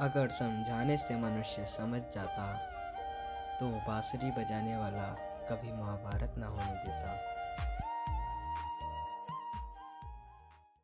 अगर समझाने से मनुष्य समझ जाता तो बांसुरी बजाने वाला कभी महाभारत ना हो